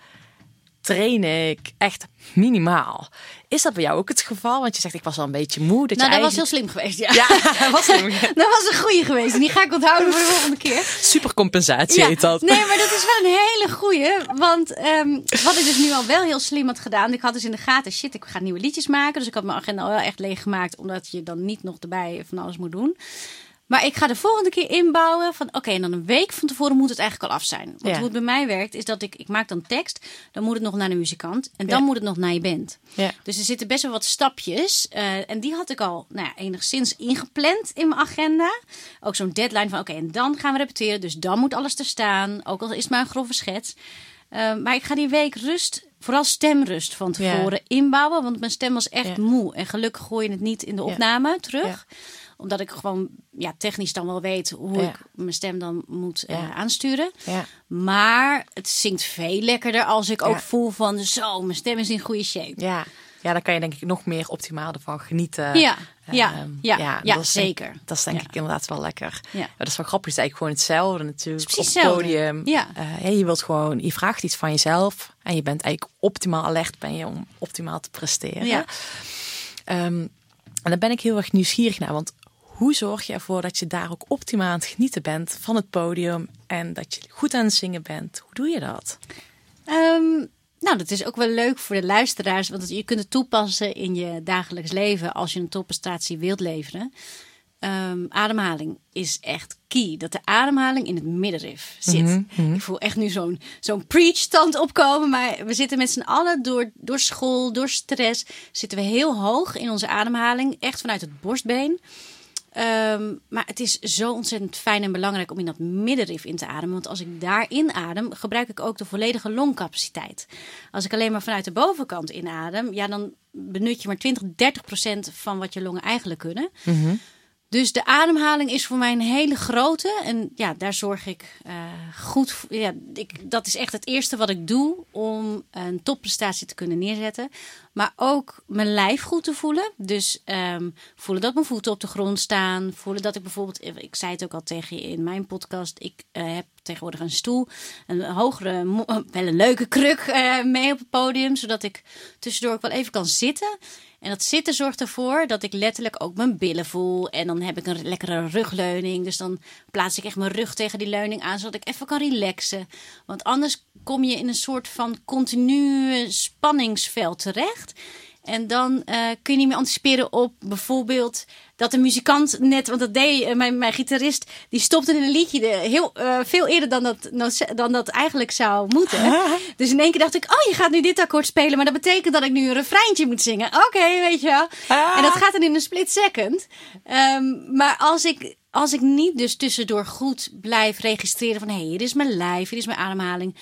train ik echt minimaal. Is dat bij jou ook het geval? Want je zegt ik was al een beetje moe. Dat nou, je dat was heel slim geweest, ja. Ja, [LAUGHS] was het [LAUGHS] dat was een goede geweest. En die ga ik onthouden voor de volgende keer. supercompensatie heet dat. Nee, maar dat is wel een hele goeie. Want ehm, wat ik dus nu al wel heel slim had gedaan. Ik had dus in de gaten, shit, ik ga nieuwe liedjes maken. Dus ik had mijn agenda al wel echt leeg gemaakt. Omdat je dan niet nog erbij van alles moet doen. Maar ik ga de volgende keer inbouwen van oké, en dan een week van tevoren moet het eigenlijk al af zijn. Want Ja. hoe het bij mij werkt, is dat ik, ik maak dan tekst. Dan moet het nog naar de muzikant. En dan Ja. moet het nog naar je band. Ja. Dus er zitten best wel wat stapjes. eh, en die had ik al nou ja, enigszins ingepland in mijn agenda. Ook zo'n deadline van oké, en dan gaan we repeteren. Dus dan moet alles er staan. Ook al is het maar een grove schets. Eh, maar ik ga die week rust, vooral stemrust van tevoren inbouwen. Want mijn stem was echt moe. En gelukkig gooi je het niet in de opname terug. Ja. Omdat ik gewoon ja, technisch dan wel weet hoe Ja. ik mijn stem dan moet eh, Ja. aansturen. Ja. Maar het zingt veel lekkerder als ik ook Ja. voel van zo, mijn stem is in goede shape. Ja. ja, dan kan je denk ik nog meer optimaal ervan genieten. Ja, ja, Ehm, ja, ja, dat is denk- zeker. dat is denk Ja. ik inderdaad wel lekker. Ja. Dat is wel grappig. Het is eigenlijk gewoon hetzelfde natuurlijk. Het op het podium. Ja. Eh, hè, je wilt gewoon, je vraagt iets van jezelf. En je bent eigenlijk optimaal alert ben je om optimaal te presteren. Ja. Ehm, en daar ben ik heel erg nieuwsgierig naar. Want hoe zorg je ervoor dat je daar ook optimaal aan het genieten bent van het podium. En dat je goed aan het zingen bent. Hoe doe je dat? Ehm, nou, dat is ook wel leuk voor de luisteraars, want je kunt het toepassen in je dagelijks leven als je een topprestatie wilt leveren. Ehm, ademhaling is echt key. Dat de ademhaling in het middenrif zit. Ik voel echt nu zo'n zo'n preach-stand opkomen. Maar we zitten met z'n allen door, door school, door stress. Zitten we heel hoog in onze ademhaling. Echt vanuit het borstbeen. Ehm, maar het is zo ontzettend fijn en belangrijk om in dat middenrif in te ademen. Want als ik daar inadem, gebruik ik ook de volledige longcapaciteit. Als ik alleen maar vanuit de bovenkant inadem, ja, dan benut je maar 20, 30 procent van wat je longen eigenlijk kunnen. Dus de ademhaling is voor mij een hele grote. En ja, daar zorg ik uh, goed voor. Ja, ik, dat is echt het eerste wat ik doe om een topprestatie te kunnen neerzetten. Maar ook mijn lijf goed te voelen. Dus um, voelen dat mijn voeten op de grond staan. Voelen dat ik bijvoorbeeld, ik zei het ook al tegen je in mijn podcast. Ik uh, heb tegenwoordig een stoel, een hogere, wel een leuke kruk mee op het podium. Zodat ik tussendoor ook wel even kan zitten. En dat zitten zorgt ervoor dat ik letterlijk ook mijn billen voel. En dan heb ik een lekkere rugleuning. Dus dan plaats ik echt mijn rug tegen die leuning aan, zodat ik even kan relaxen. Want anders kom je in een soort van continue spanningsveld terecht. En dan uh, kun je niet meer anticiperen op bijvoorbeeld dat de muzikant net, want dat deed uh, mijn, mijn gitarist, die stopte in een liedje de, heel uh, veel eerder dan dat, dan dat eigenlijk zou moeten. [LAUGHS] dus in één keer dacht ik, oh, je gaat nu dit akkoord spelen, maar dat betekent dat ik nu een refreintje moet zingen. Oké, okay, weet je wel. En dat gaat dan in een split second. Um, maar als ik, als ik niet dus tussendoor goed blijf registreren van, hé, hey, hier is mijn lijf, hier is mijn ademhaling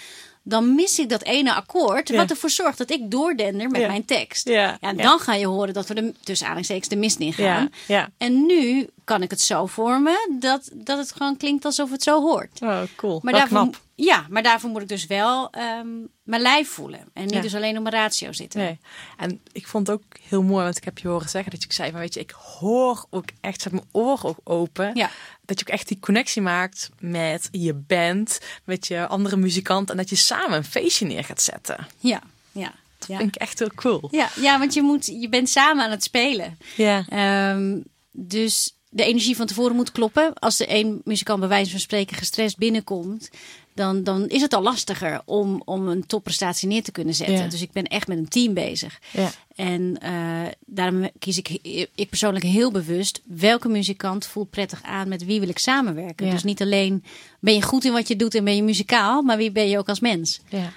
dan mis ik dat ene akkoord. Wat ervoor zorgt dat ik doordender met mijn tekst. Ja. en dan ga je horen dat we de, tussen aanhalingstekens de mist in gaan. En nu kan ik het zo vormen dat, dat het gewoon klinkt alsof het zo hoort. Oh, cool. Maar daarvoor, knap. Ja, maar daarvoor moet ik dus wel um, mijn lijf voelen. En niet dus alleen op mijn ratio zitten. Nee. En ik vond het ook heel mooi, want ik heb je horen zeggen dat je zei van weet je, ik hoor ook echt, zet mijn oren ook open. Ja. Dat je ook echt die connectie maakt met je band, met je andere muzikant. En dat je samen een feestje neer gaat zetten. Ja, ja. Dat vind ik echt heel cool. Ja, ja want je, moet, je bent samen aan het spelen. Ja. Um, dus de energie van tevoren moet kloppen. Als de een muzikant bij wijze van spreken gestrest binnenkomt, dan, dan is het al lastiger om, om een topprestatie neer te kunnen zetten. Ja. Dus ik ben echt met een team bezig. Ja. En uh, daarom kies ik, ik persoonlijk heel bewust welke muzikant voelt prettig aan met wie wil ik samenwerken. Ja. Dus niet alleen ben je goed in wat je doet en ben je muzikaal, maar wie ben je ook als mens. Ja.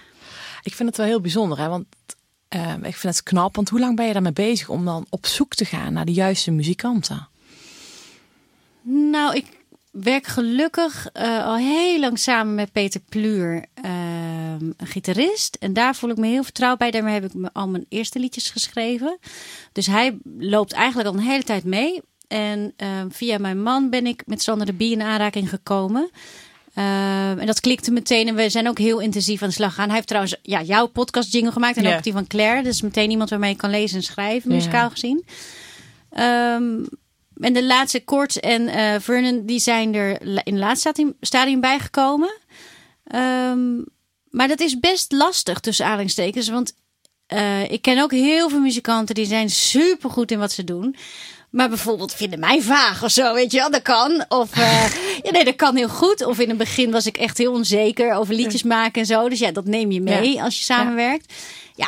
Ik vind het wel heel bijzonder, hè? want uh, ik vind het knap. Want hoe lang ben je daarmee bezig om dan op zoek te gaan naar de juiste muzikanten? Nou, ik werk gelukkig uh, al heel lang samen met Peter Pluur, uh, een gitarist. En daar voel ik me heel vertrouwd bij. Daarmee heb ik al mijn eerste liedjes geschreven. Dus hij loopt eigenlijk al een hele tijd mee. En uh, via mijn man ben ik met Sander de Bie in aanraking gekomen. en dat klikte meteen. En we zijn ook heel intensief aan de slag gaan. Hij heeft trouwens ja, jouw podcast jingle gemaakt. En ook die van Claire. Dus meteen iemand waarmee je kan lezen en schrijven, muzikaal gezien. Ehm, en de laatste Kort en eh, Vernon, die zijn er in het laatste stadium, stadium bijgekomen. Ehm, maar dat is best lastig tussen aanhalingstekens. Want eh, ik ken ook heel veel muzikanten die zijn super goed in wat ze doen. Maar bijvoorbeeld vinden mij vaag of zo, weet je wel. Dat kan. Of eh, [LAUGHS] ja, nee, dat kan heel goed. Of in het begin was ik echt heel onzeker over liedjes maken en zo. Dus ja, dat neem je mee Ja. als je samenwerkt. Ja,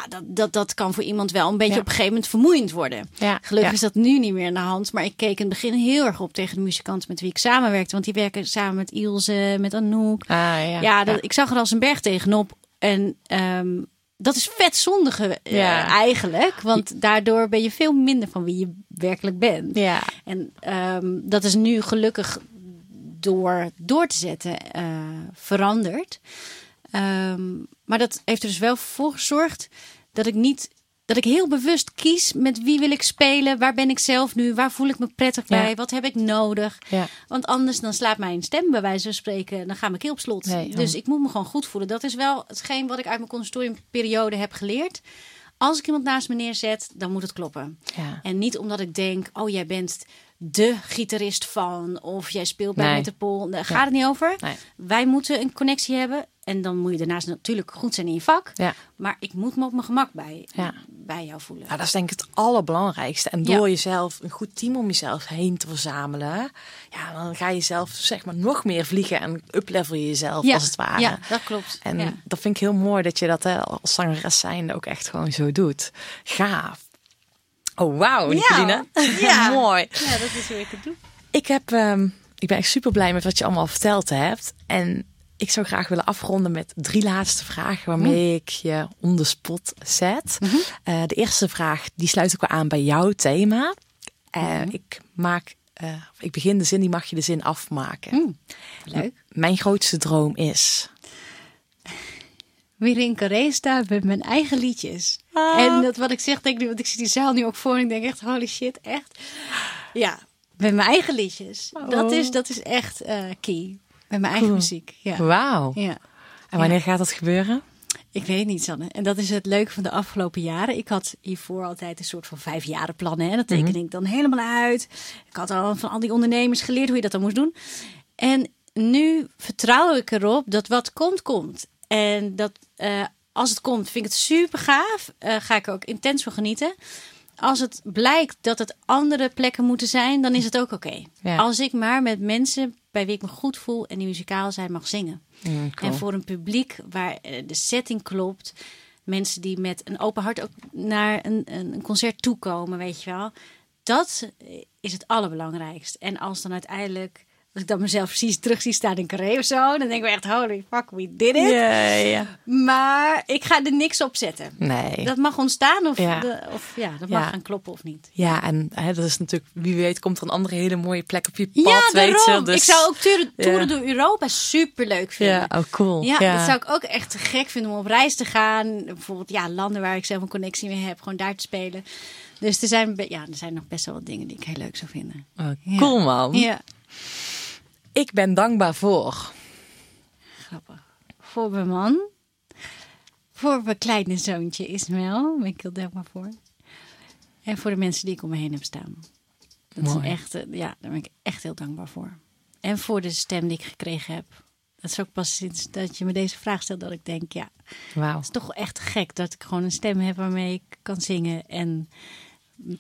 dat, dat, dat kan voor iemand wel een beetje Ja. op een gegeven moment vermoeiend worden. Ja. Gelukkig Ja. is dat nu niet meer aan de hand. Maar ik keek in het begin heel erg op tegen de muzikanten met wie ik samenwerkte. Want die werken samen met Ilse, met Anouk. Ah, ja. Ja, dat, ik zag er als een berg tegenop. En ehm, dat is vet zondige eh, Ja. eigenlijk. Want daardoor ben je veel minder van wie je werkelijk bent. Ja. En ehm, dat is nu gelukkig door, door te zetten eh, veranderd. Ehm, maar dat heeft er dus wel voor gezorgd dat ik niet. Dat ik heel bewust kies met wie wil ik spelen, waar ben ik zelf nu, waar voel ik me prettig Ja. bij, wat heb ik nodig. Ja. Want anders dan slaat mijn stem bij wijze van spreken, dan gaat mijn keel op slot. Nee, dus ik moet me gewoon goed voelen. Dat is wel hetgeen wat ik uit mijn conservatoriumperiode heb geleerd. Als ik iemand naast me neerzet, dan moet het kloppen. Ja. En niet omdat ik denk, oh jij bent de gitarist van of jij speelt bij Nee. Metropool. Daar gaat het niet over. Nee. Wij moeten een connectie hebben. En dan moet je daarnaast natuurlijk goed zijn in je vak. Ja. Maar ik moet me op mijn gemak bij, Ja. bij jou voelen. Nou, dat is denk ik het allerbelangrijkste. En Ja. door jezelf een goed team om jezelf heen te verzamelen, ja, dan ga je zelf zeg maar nog meer vliegen en uplevel je jezelf ja. als het ware. Ja, dat klopt. En ja. dat vind ik heel mooi dat je dat hè, als zangeres zijnde ook echt gewoon zo doet. Gaaf. Oh, wauw, Nicoline. [LAUGHS] Ja. mooi. ja, dat is hoe ik het doe. Ik, heb, ehm, ik ben echt super blij met wat je allemaal verteld hebt. En ik zou graag willen afronden met drie laatste vragen waarmee ik je on the spot zet. Eh, de eerste vraag die sluit ook wel aan bij jouw thema. Eh, Ik maak, eh, ik begin de zin, die mag je de zin afmaken. Leuk. Mijn grootste droom is. Weer in Carré staan met mijn eigen liedjes. Ah. En dat wat ik zeg, denk ik nu, want ik zie die zaal nu ook voor en ik denk echt, holy shit, echt. Ja, Met mijn eigen liedjes. Dat, Oh. is, dat is echt key. Met mijn eigen Cool. muziek. Ja. Wauw. ja. En wanneer gaat dat gebeuren? Ik weet het niet, Sanne. En dat is het leuke van de afgelopen jaren. Ik had hiervoor altijd een soort van vijfjarenplannen. Hè? Dat teken ik dan helemaal uit. Ik had al van al die ondernemers geleerd hoe je dat dan moest doen. En nu vertrouw ik erop dat wat komt, komt. En dat eh, als het komt, vind ik het super gaaf. Eh, ga ik er ook intens van genieten. Als het blijkt dat het andere plekken moeten zijn, dan is het ook oké. Ja. Als ik maar met mensen bij wie ik me goed voel en die muzikaal zijn mag zingen. Mm, cool. En voor een publiek waar eh, de setting klopt. Mensen die met een open hart ook naar een, een een concert toekomen, weet je wel. Dat is het allerbelangrijkst. En als dan uiteindelijk, als ik dan mezelf precies terug zie staan in Carré of zo, dan denk ik echt, holy fuck, we did it. Ja, ja. Maar ik ga er niks op zetten. Nee. Dat mag ontstaan of Ja. de- of, ja, dat mag Ja. gaan kloppen of niet. Ja, en hè, dat is natuurlijk, wie weet, komt er een andere hele mooie plek op je pad. ja, weet je. Dus, Ik zou ook toeren, toeren door Europa super leuk vinden. Ja, oh cool. Ja, dat zou ik ook echt gek vinden om op reis te gaan. Bijvoorbeeld ja, landen waar ik zelf een connectie mee heb, gewoon daar te spelen. Dus er zijn, ja, er zijn nog best wel wat dingen die ik heel leuk zou vinden. Oh, cool man. Ja, Ik ben dankbaar voor. grappig. Voor mijn man. Voor mijn kleine zoontje Ismael. Daar ben ik heel dankbaar voor. En voor de mensen die ik om me heen heb staan. Dat is echt, eh, ja, daar ben ik echt heel dankbaar voor. En voor de stem die ik gekregen heb. Dat is ook pas sinds dat je me deze vraag stelt dat ik denk, ja, Wauw. Het is toch echt gek dat ik gewoon een stem heb waarmee ik kan zingen en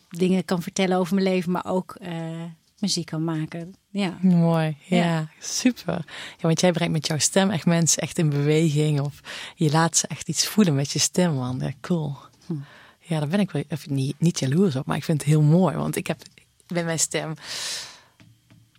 dingen kan vertellen over mijn leven, maar ook eh, muziek kan maken. Ja. Mooi, ja, Ja. super. Ja, want jij brengt met jouw stem echt mensen echt in beweging. Of je laat ze echt iets voelen met je stem, man. Ja, cool. Hm. Ja, daar ben ik wel even niet, niet jaloers op, maar ik vind het heel mooi. Want ik heb met mijn stem...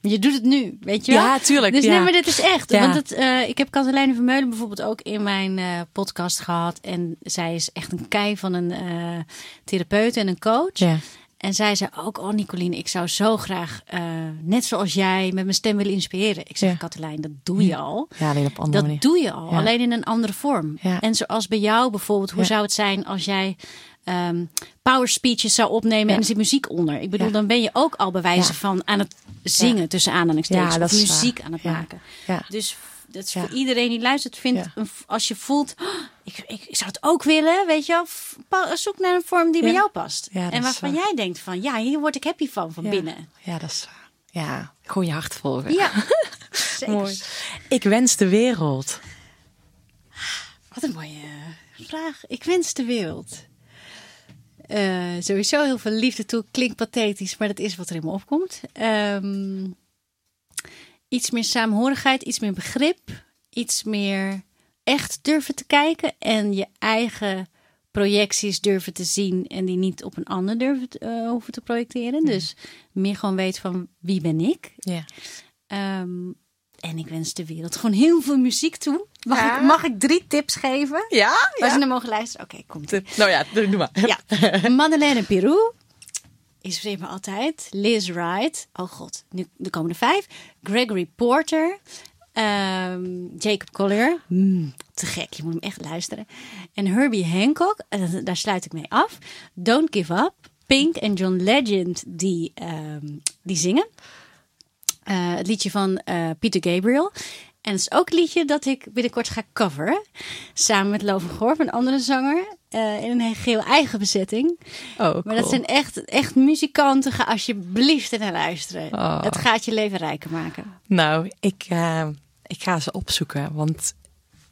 Je doet het nu, weet je wel? Ja, tuurlijk. Dus ja. nee, maar dit is echt. Ja. Want het, eh, ik heb Katelijne Vermeulen bijvoorbeeld ook in mijn eh, podcast gehad. En zij is echt een kei van een eh, therapeut en een coach. Ja. En zij zei ook, oh Nicoline, ik zou zo graag, eh, net zoals jij, met mijn stem willen inspireren. Ik zeg, Ja. Katelijn, dat doe je al. ja, alleen op andere Dat manier. doe je al, alleen in een andere vorm. En zoals bij jou bijvoorbeeld, hoe zou het zijn als jij ehm, power speeches zou opnemen Ja. en er zit muziek onder? Ik bedoel, Ja. dan ben je ook al bij wijze Ja. van aan het zingen tussen aanhalingstekens Ja, of muziek waar. aan het maken. Ja. Dus dat is Ja. voor iedereen die luistert, vindt Ja. als je voelt, "Oh, ik, ik, ik zou het ook willen, weet je wel, zoek naar een vorm die bij jou past. En waarvan waar. jij denkt van, ja, hier word ik happy van, van Ja. binnen. Ja, dat is waar. Ja, gewoon je hart volgen. Ja, [LAUGHS] zeker. Mooi. Ik wens de wereld. Wat een mooie vraag. Ik wens de wereld. Eh, sowieso heel veel liefde toe. Klinkt pathetisch, maar dat is wat er in me opkomt. Ehm, iets meer saamhorigheid, iets meer begrip. Iets meer echt durven te kijken. En je eigen projecties durven te zien. En die niet op een ander durven te, eh, hoeven te projecteren. Dus meer gewoon weten van wie ben ik. Ja. Ehm, en ik wens de wereld gewoon heel veel muziek toe. Mag, Ja. ik, mag ik drie tips geven? Ja? Waar ze naar mogen luisteren? Oké, komt nou ja, doe doe maar. Ja. [LAUGHS] Madeleine Pirou. Inspireert me altijd. Liz Wright. Oh god, nu de komende vijf. Gregory Porter. ehm, Jacob Collier. Mm, te gek, je moet hem echt luisteren. En Herbie Hancock. En daar sluit ik mee af. Don't Give Up. Pink en John Legend die, ehm, die zingen. Eh, het liedje van eh, Peter Gabriel. En het is ook een liedje dat ik binnenkort ga coveren. Samen met Loven Gorf, een andere zanger. eh, in een geheel eigen bezetting. Oh, Maar dat zijn echt, echt muzikanten. Ga alsjeblieft naar luisteren. Oh. Het gaat je leven rijker maken. Nou, ik, eh, ik ga ze opzoeken. Want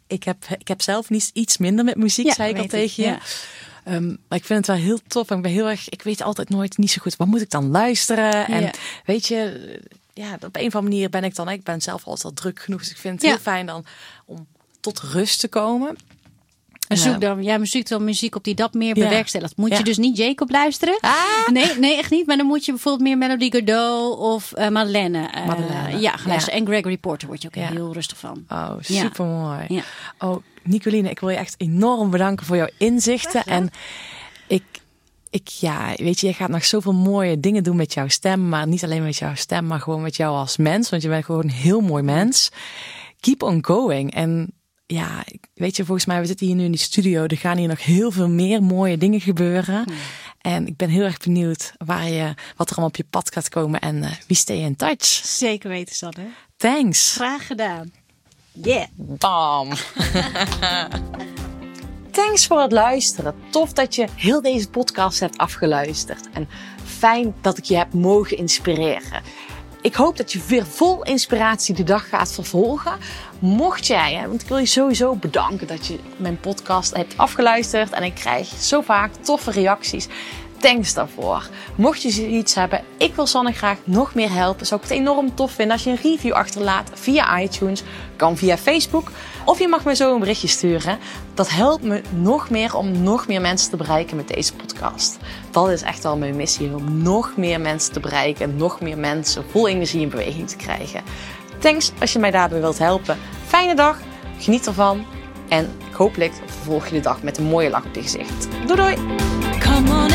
ik heb, ik heb zelf niet iets minder met muziek, Ja, zei ik al ik, tegen je. ja. Ehm, maar ik vind het wel heel tof. En ik ben heel erg, ik weet altijd nooit niet zo goed, wat moet ik dan luisteren? En Ja. weet je, ja, op een of andere manier ben ik dan, ik ben zelf altijd al druk genoeg. Dus ik vind het Ja. heel fijn dan om tot rust te komen. En zoek dan, ja, muziek dan muziek op die dat meer Ja. bewerkstelligt. Moet Ja. je dus niet Jacob luisteren? Ah. Nee, nee, echt niet. Maar dan moet je bijvoorbeeld meer Melody Gardot of eh Madeleine. eh, Madeleine. Ja, gaan luisteren. Ja. En Gregory Porter word je ook heel rustig van. Oh, super mooi. Ja. Oh, Nicoline, ik wil je echt enorm bedanken voor jouw inzichten. En ik, ik, ja, weet je, je gaat nog zoveel mooie dingen doen met jouw stem. Maar niet alleen met jouw stem, maar gewoon met jou als mens. Want je bent gewoon een heel mooi mens. Keep on going. En ja, weet je, volgens mij, we zitten hier nu in die studio. Er gaan hier nog heel veel meer mooie dingen gebeuren. En ik ben heel erg benieuwd waar je, wat er allemaal op je pad gaat komen. En uh, wie stay in touch. Zeker weten, Sanne. Thanks. Graag gedaan. Yeah. Bam. [LAUGHS] Thanks voor het luisteren. Tof dat je heel deze podcast hebt afgeluisterd. En fijn dat ik je heb mogen inspireren. Ik hoop dat je weer vol inspiratie de dag gaat vervolgen. Mocht jij, want ik wil je sowieso bedanken dat je mijn podcast hebt afgeluisterd. En ik krijg zo vaak toffe reacties. Thanks daarvoor. Mocht je zoiets hebben, ik wil Sanne graag nog meer helpen. Zou ik het enorm tof vinden als je een review achterlaat via iTunes. Kan via Facebook. Of je mag me zo een berichtje sturen. Dat helpt me nog meer om nog meer mensen te bereiken met deze podcast. Dat is echt wel mijn missie. Om nog meer mensen te bereiken. En nog meer mensen vol energie in beweging te krijgen. Thanks als je mij daarbij wilt helpen. Fijne dag. Geniet ervan. En hopelijk vervolg je de dag met een mooie lach op je gezicht. Doei doei! Come on.